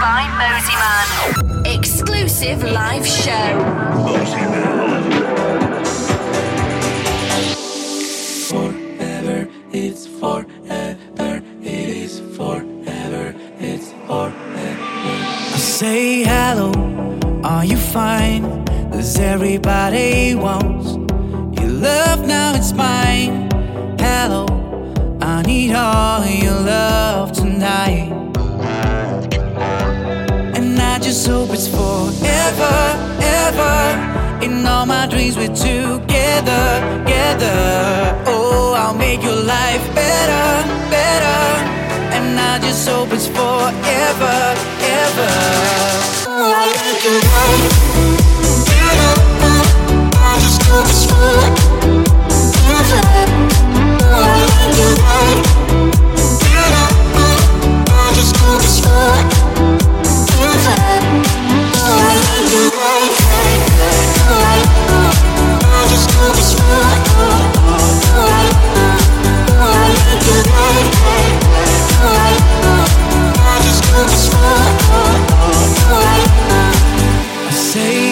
by Mosimann. Exclusive live show. Forever, it's forever, it is forever, it's forever. I say hello, are you fine? Cause everybody wants your love, now it's mine. Hello, I need all your love tonight. Just hope it's forever, ever. In all my dreams, we're together, together. Oh, I'll make your life better, better. And I just hope it's forever, ever. Oh, I your life better. I just hope it's forever, Oh, I your life better. I just hope it's forever. Say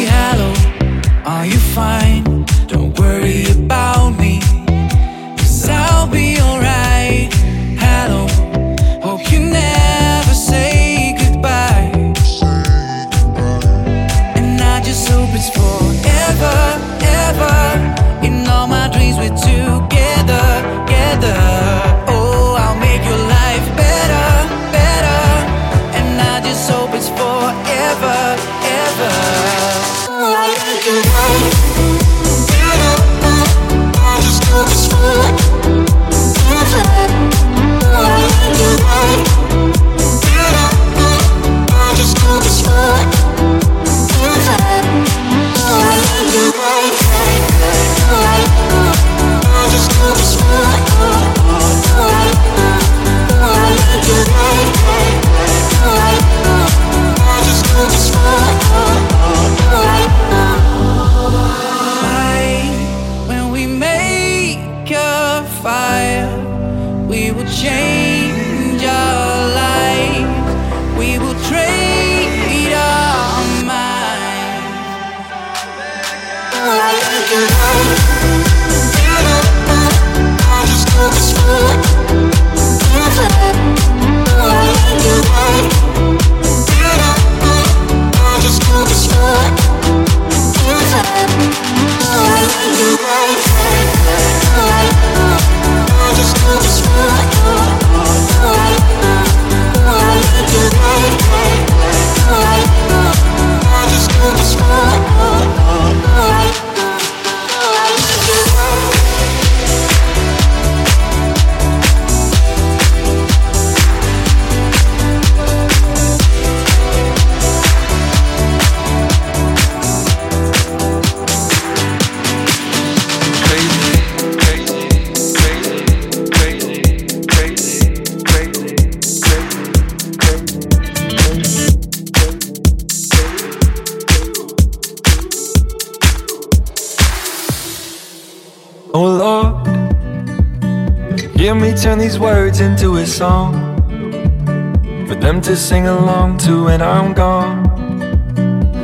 when I'm gone,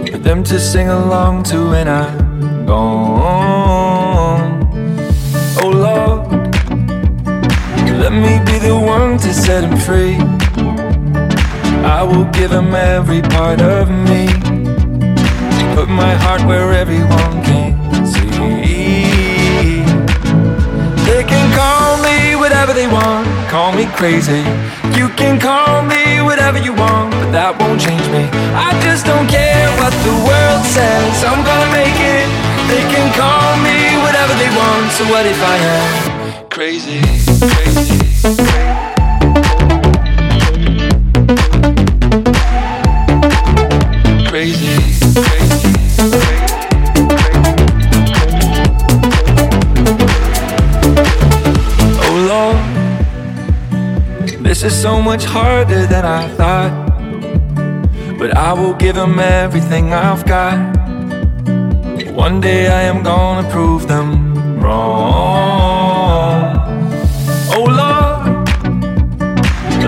for them to sing along to when I'm gone. Oh Lord, let me be the one to set him free. I will give him every part of me, put my heart where everyone can see. They can call me whatever they want, call me crazy. That won't change me. I just don't care what the world says, I'm gonna make it. They can call me whatever they want, so what if I am crazy? Crazy. Crazy. Crazy, crazy. Oh Lord, this is so much harder than I thought. But I will give them everything I've got. One day I am gonna prove them wrong. Oh Lord,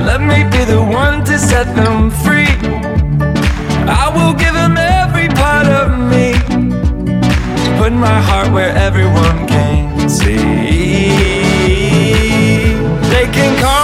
let me be the one to set them free. I will give them every part of me. Put my heart where everyone can see. They can come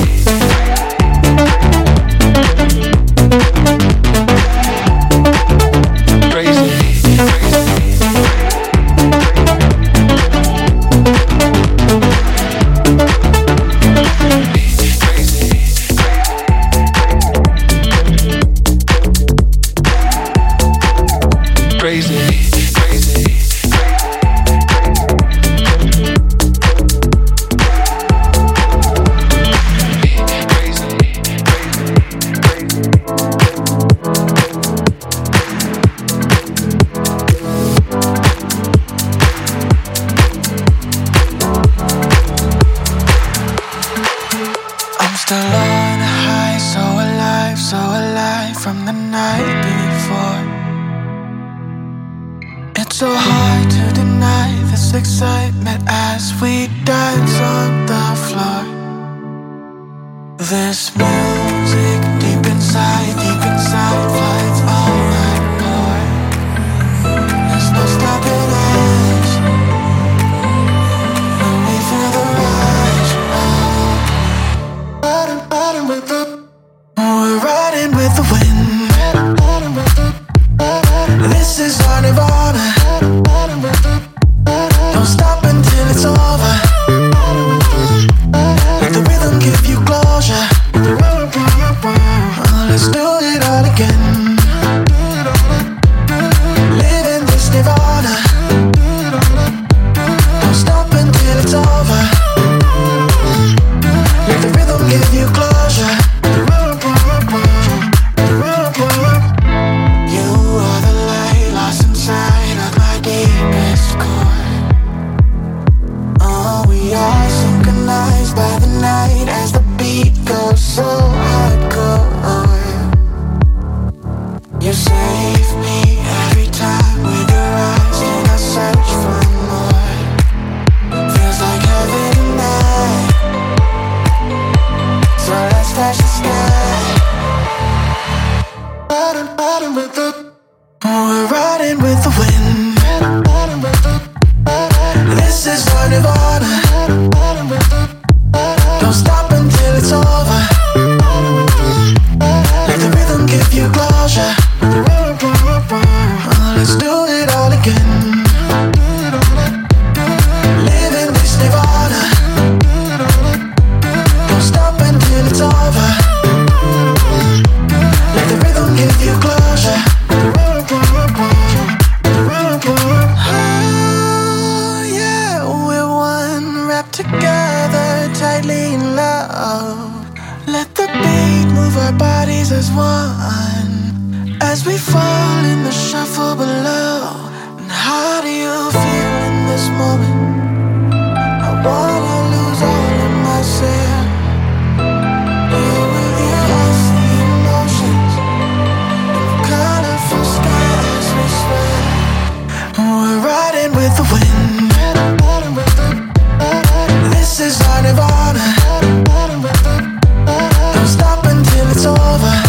excitement as we dance on the floor. This music. As we fall in the shuffle below, and how do you feel in this moment? I wanna lose all of myself. Here with you, I see emotions, we. We're riding with the wind. This is our nirvana. Don't stop until it's over.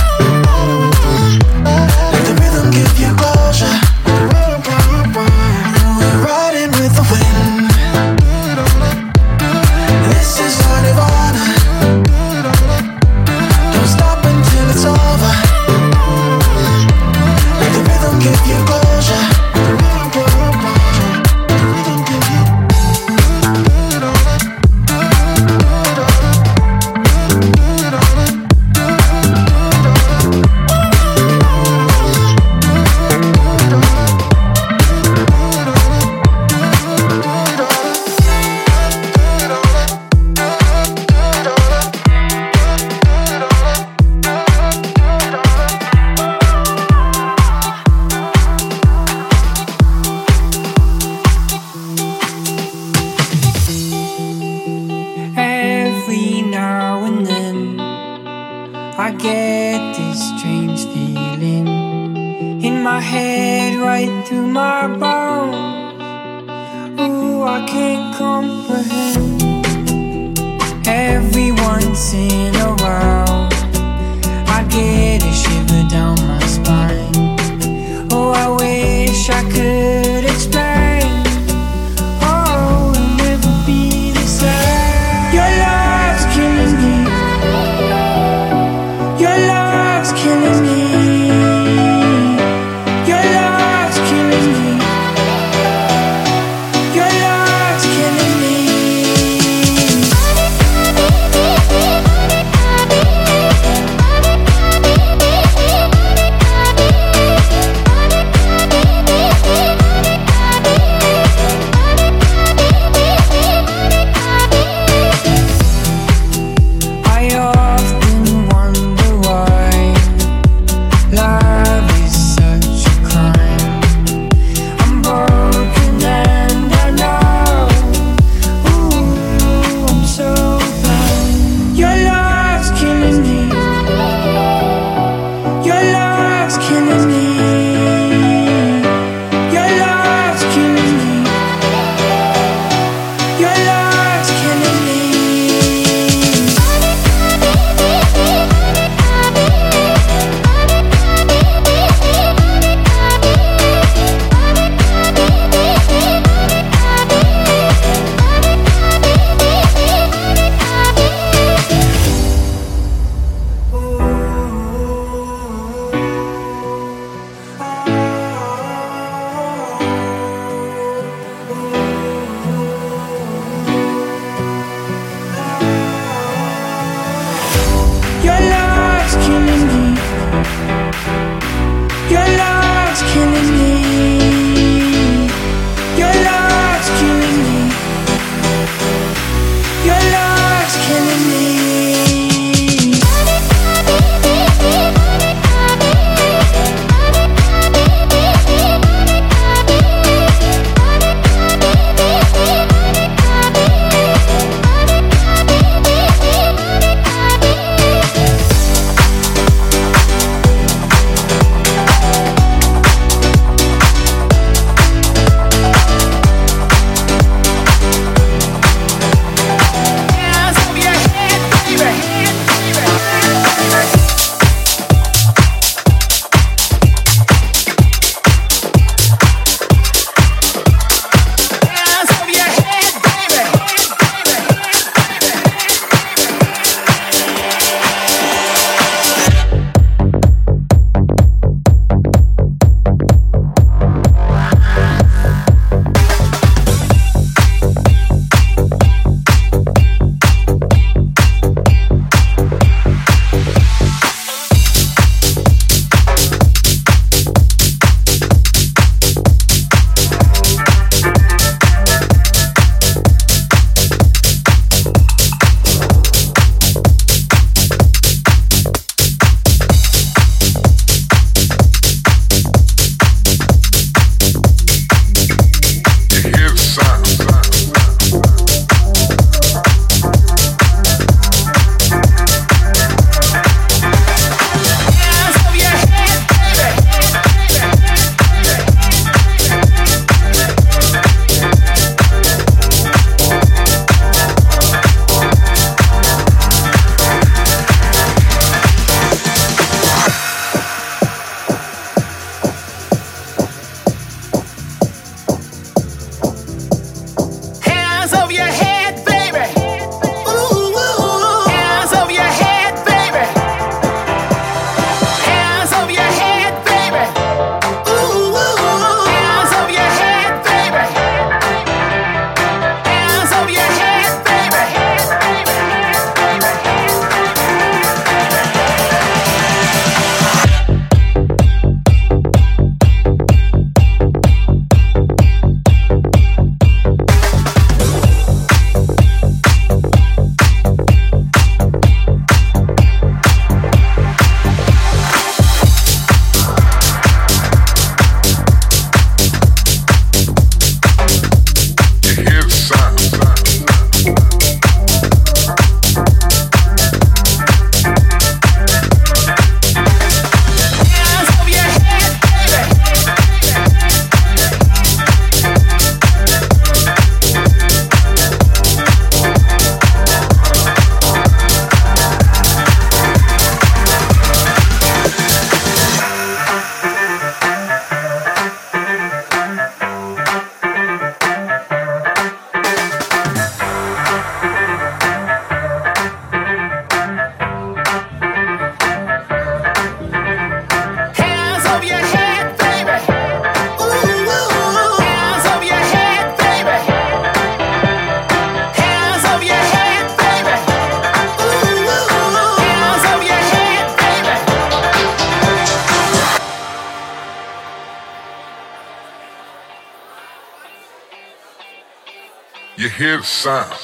Hear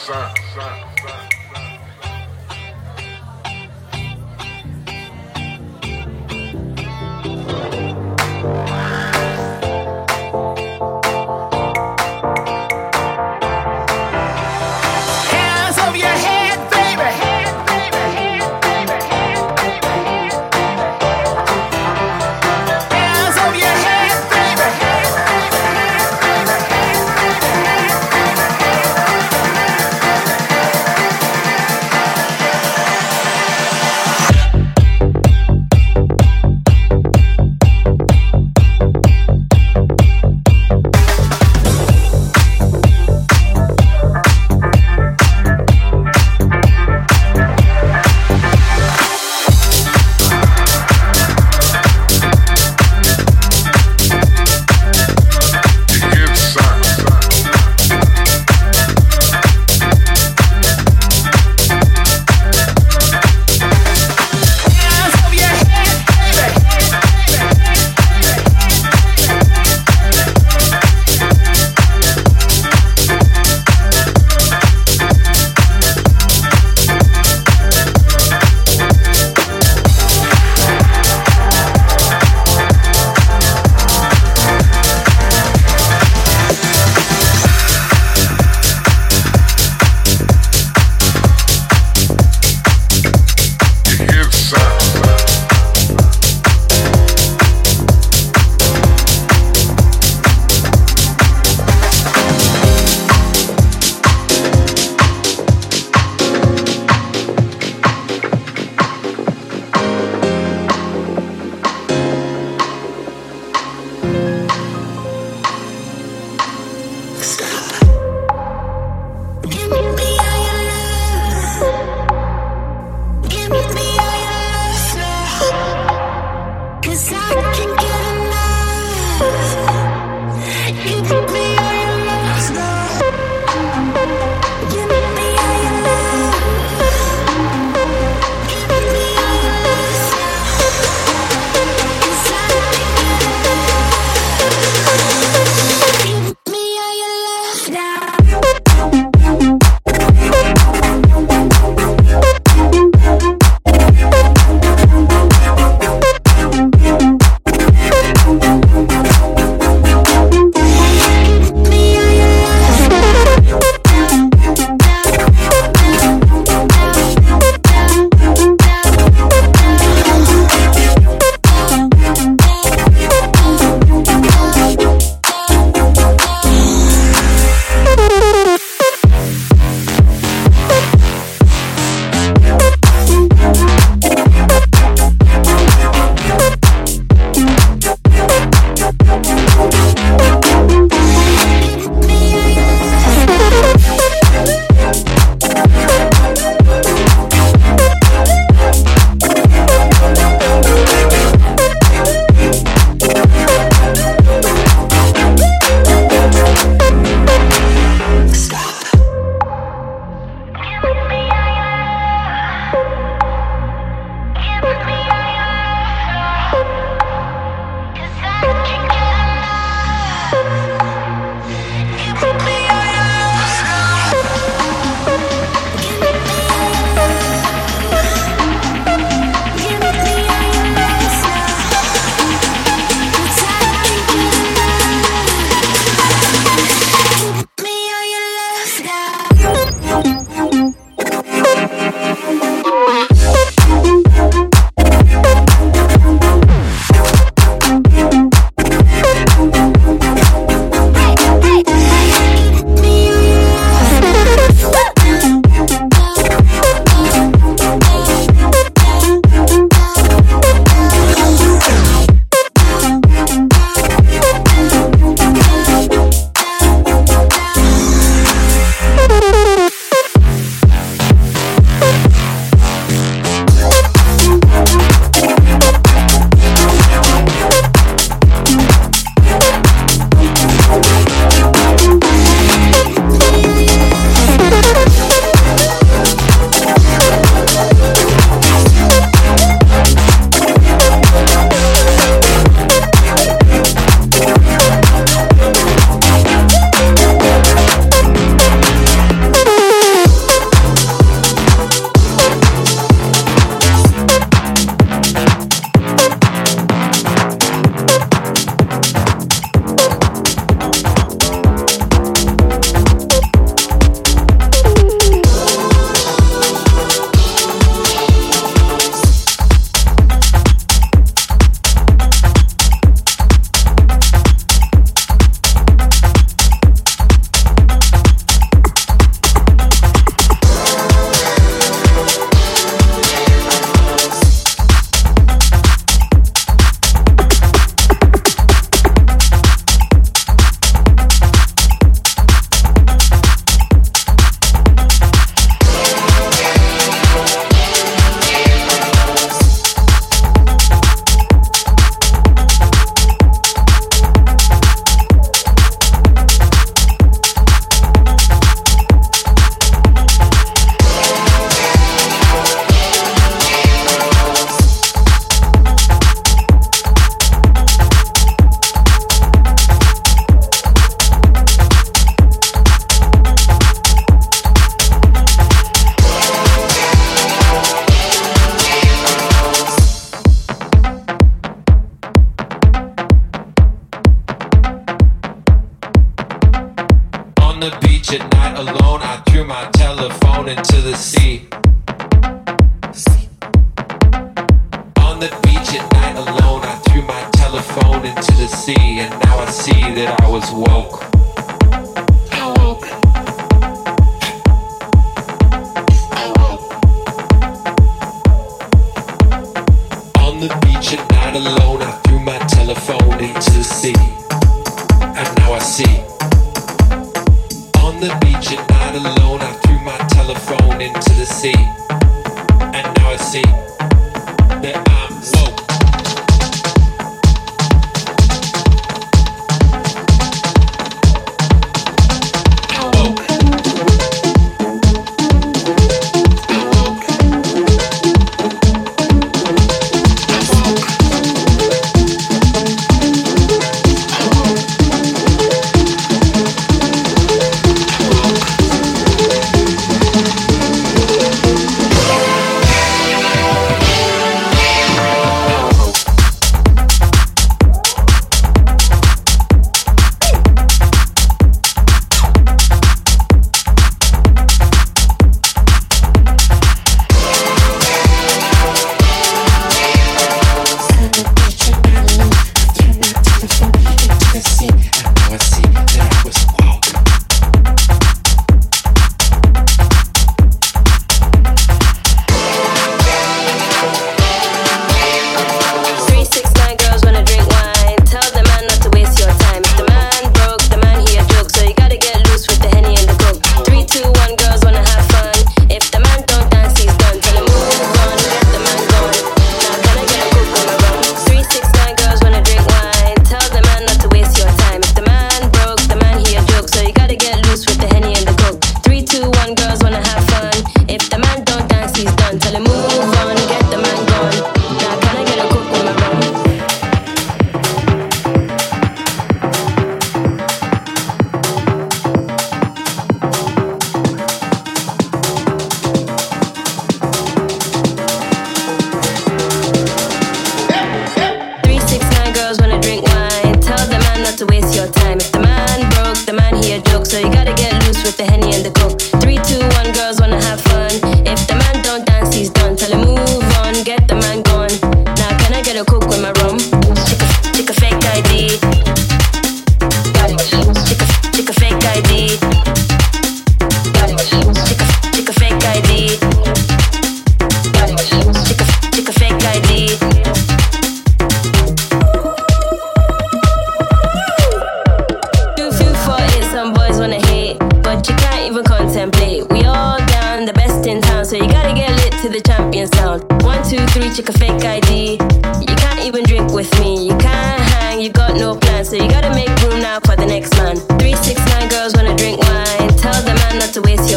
waste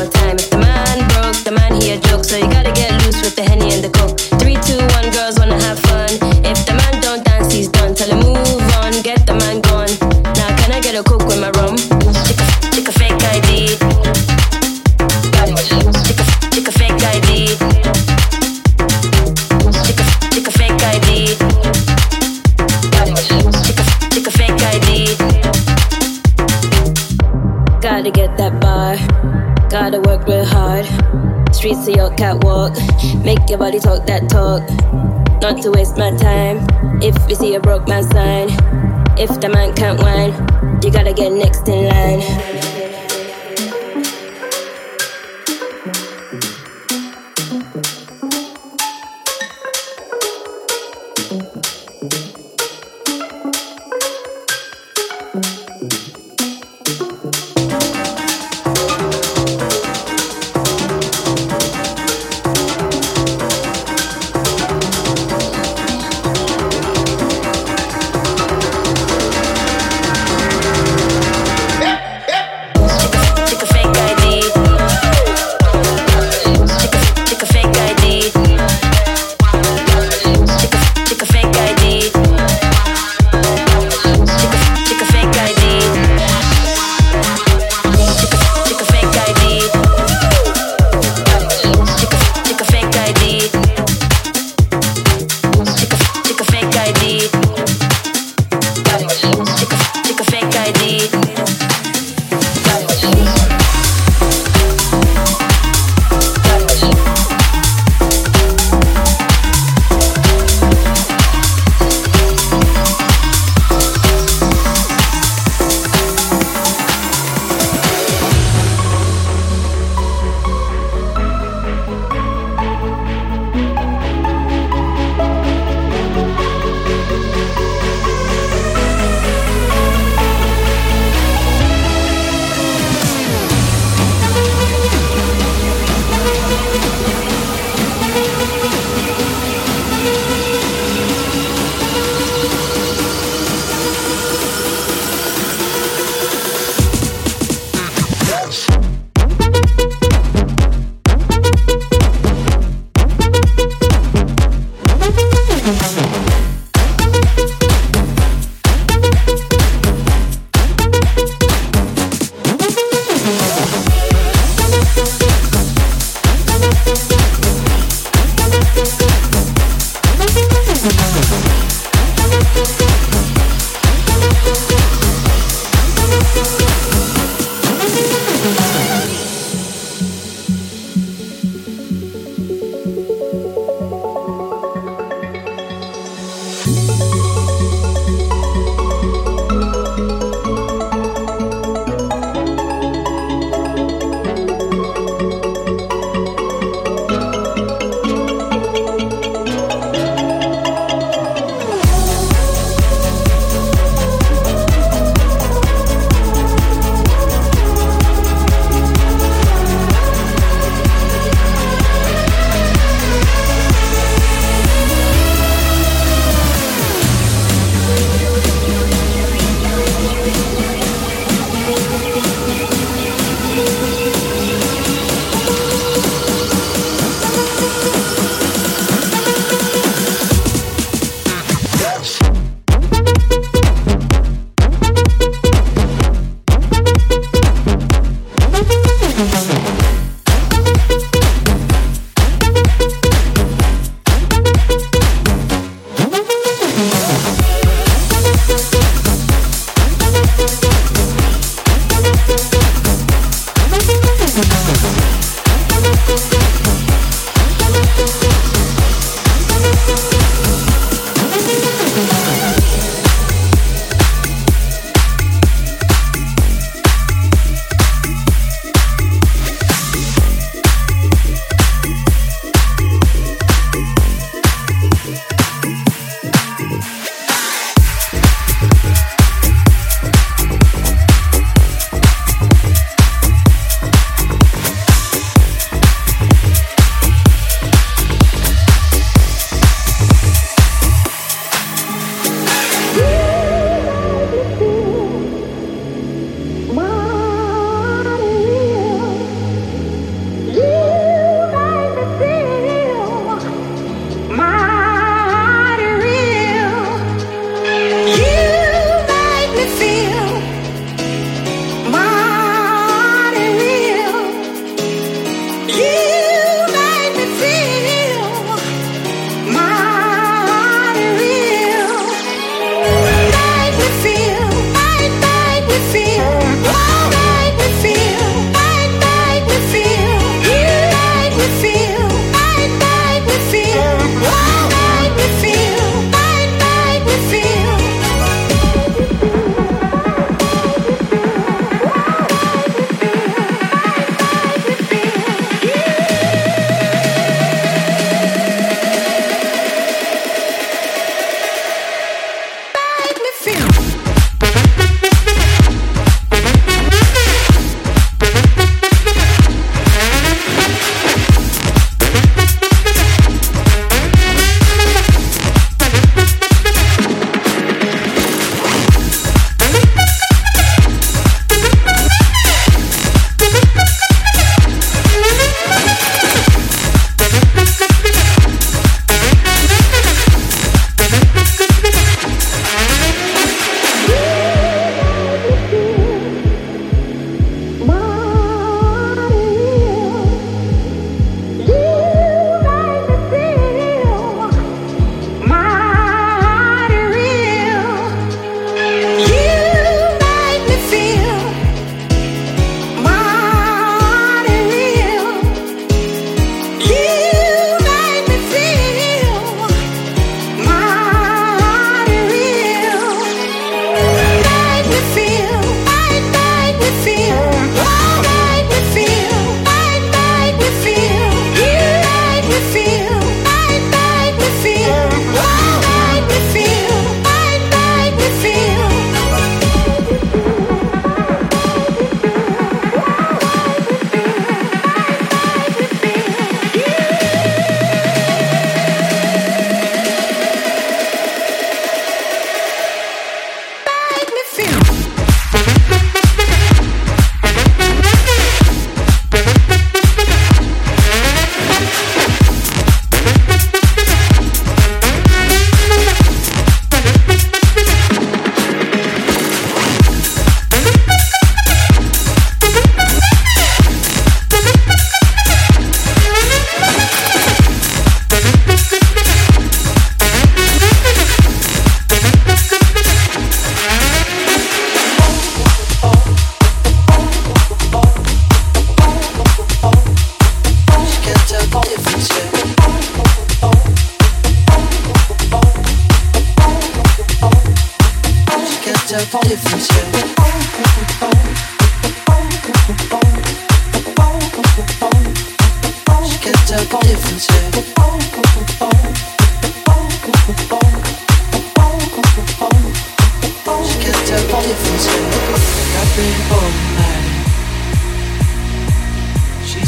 catwalk. Make your body talk that talk. Not to waste my time. If you see a broke man sign, if the man can't whine, you gotta get next in line.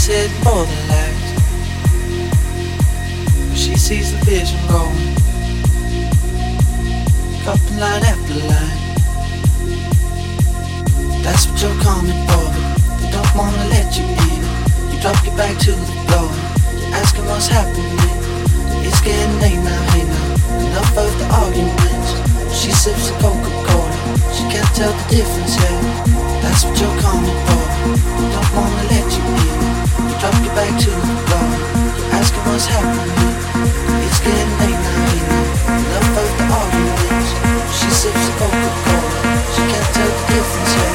said more than lies. But she sees the vision going. Dropping line after line. That's what you're coming for. They don't wanna let you in. You drop your back to the floor. You're asking what's happening. It's getting late now, hey now. Enough of the arguments. She sips the Coca-Cola. She can't tell the difference, yeah. That's what you're coming for. They don't wanna let you in drop you back to the asking what's happening. It's getting late now, the arguments. She sips the Coca-Cola. She can't tell the difference. Yet.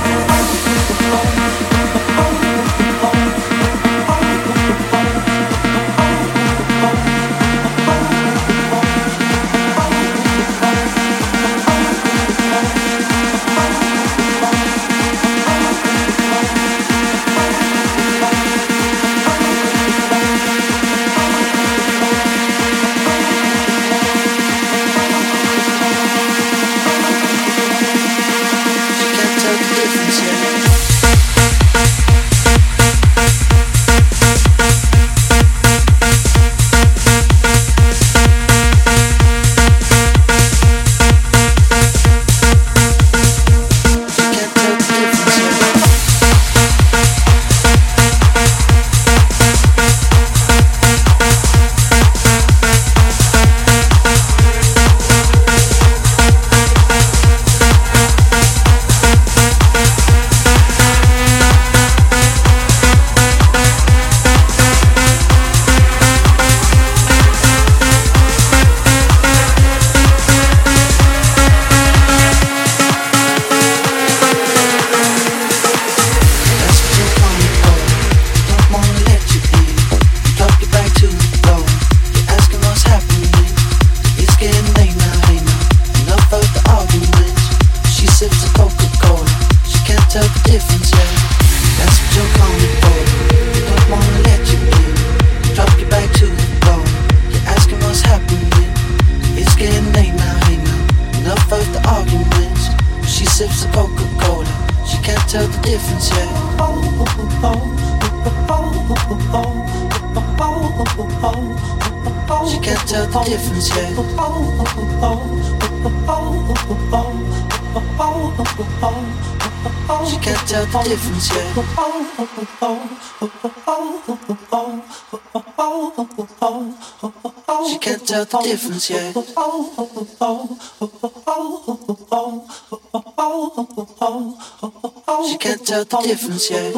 difference, yeah. She can't tell the difference, yet. She can't tell the difference, yet.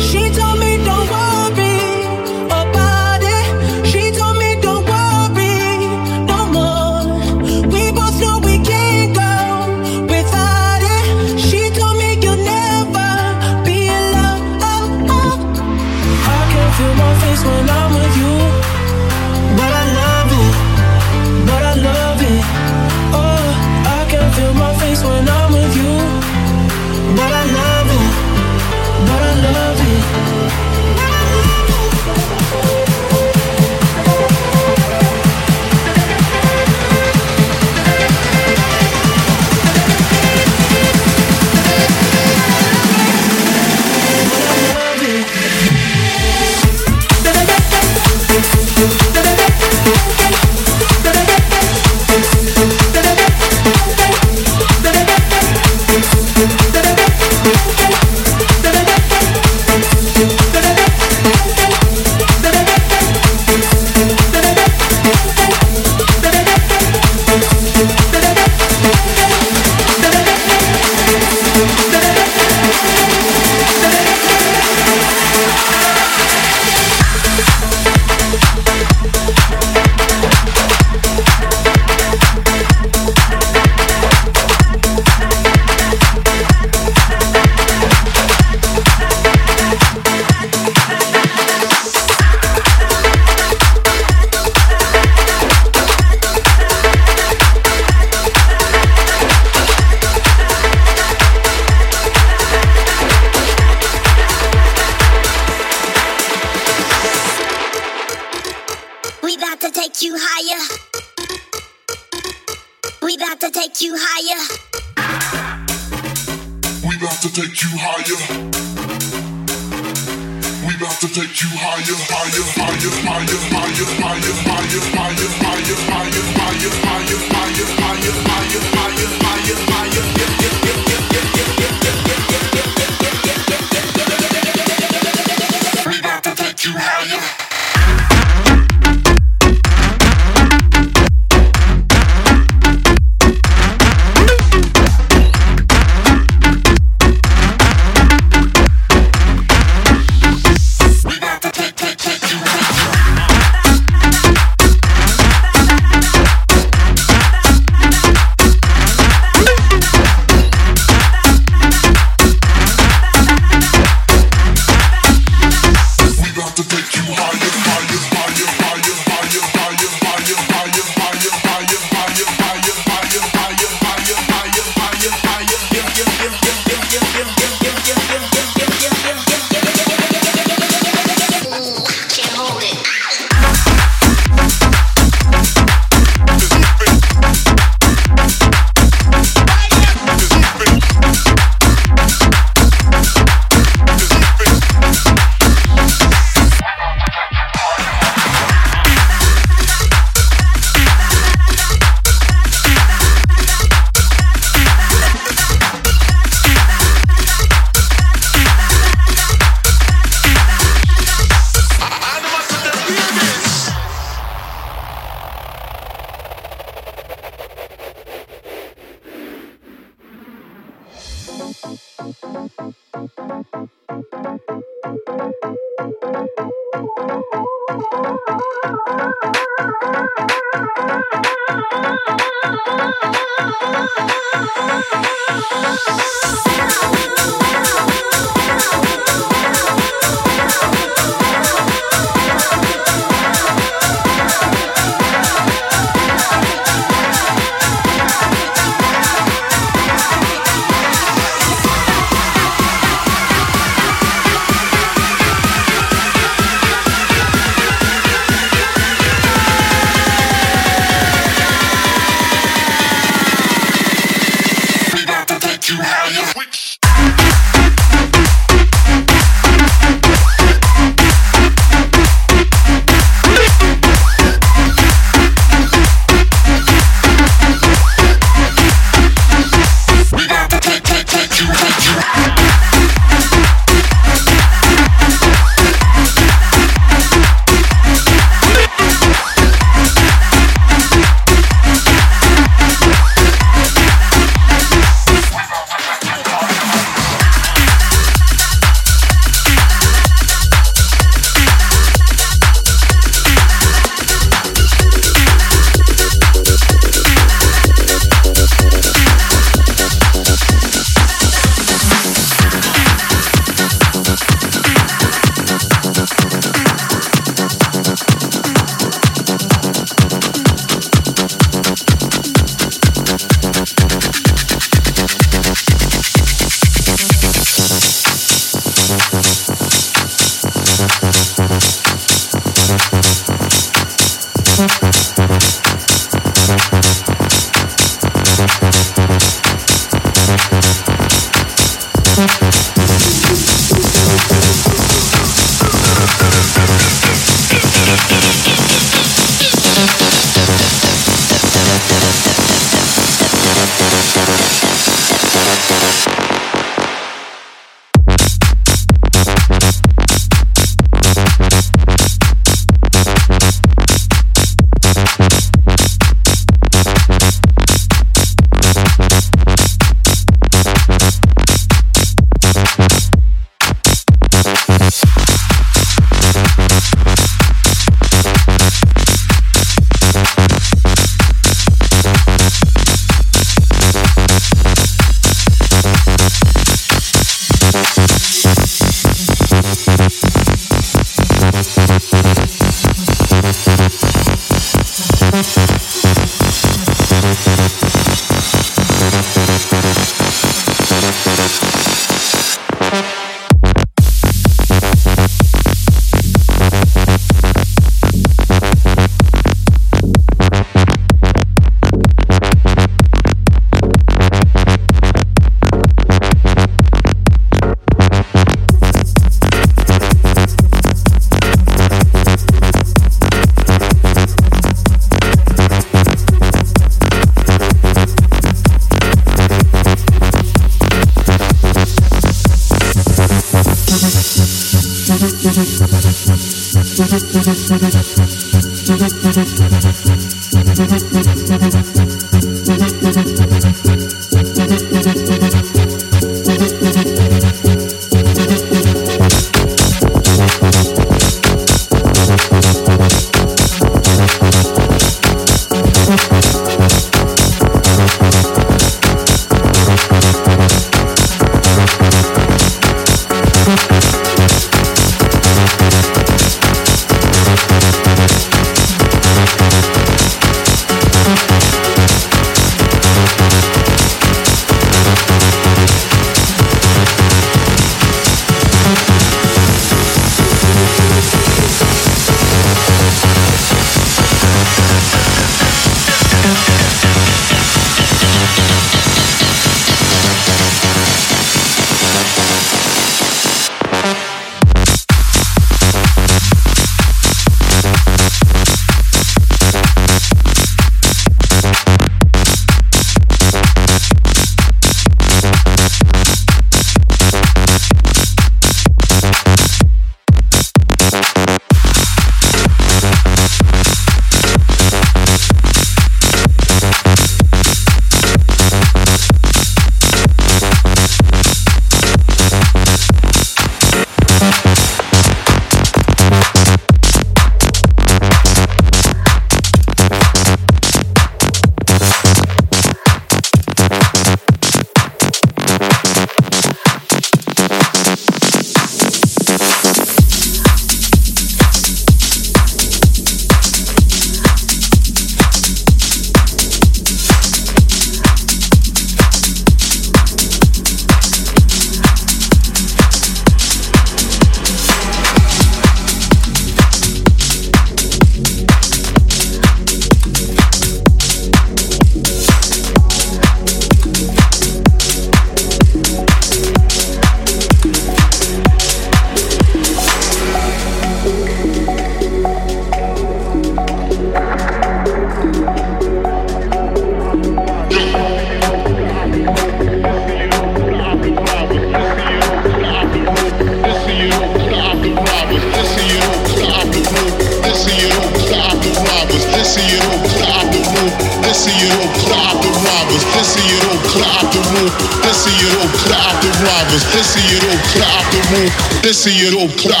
See it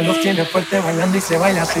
Mi música los tiene fuerte bailando y se baila así.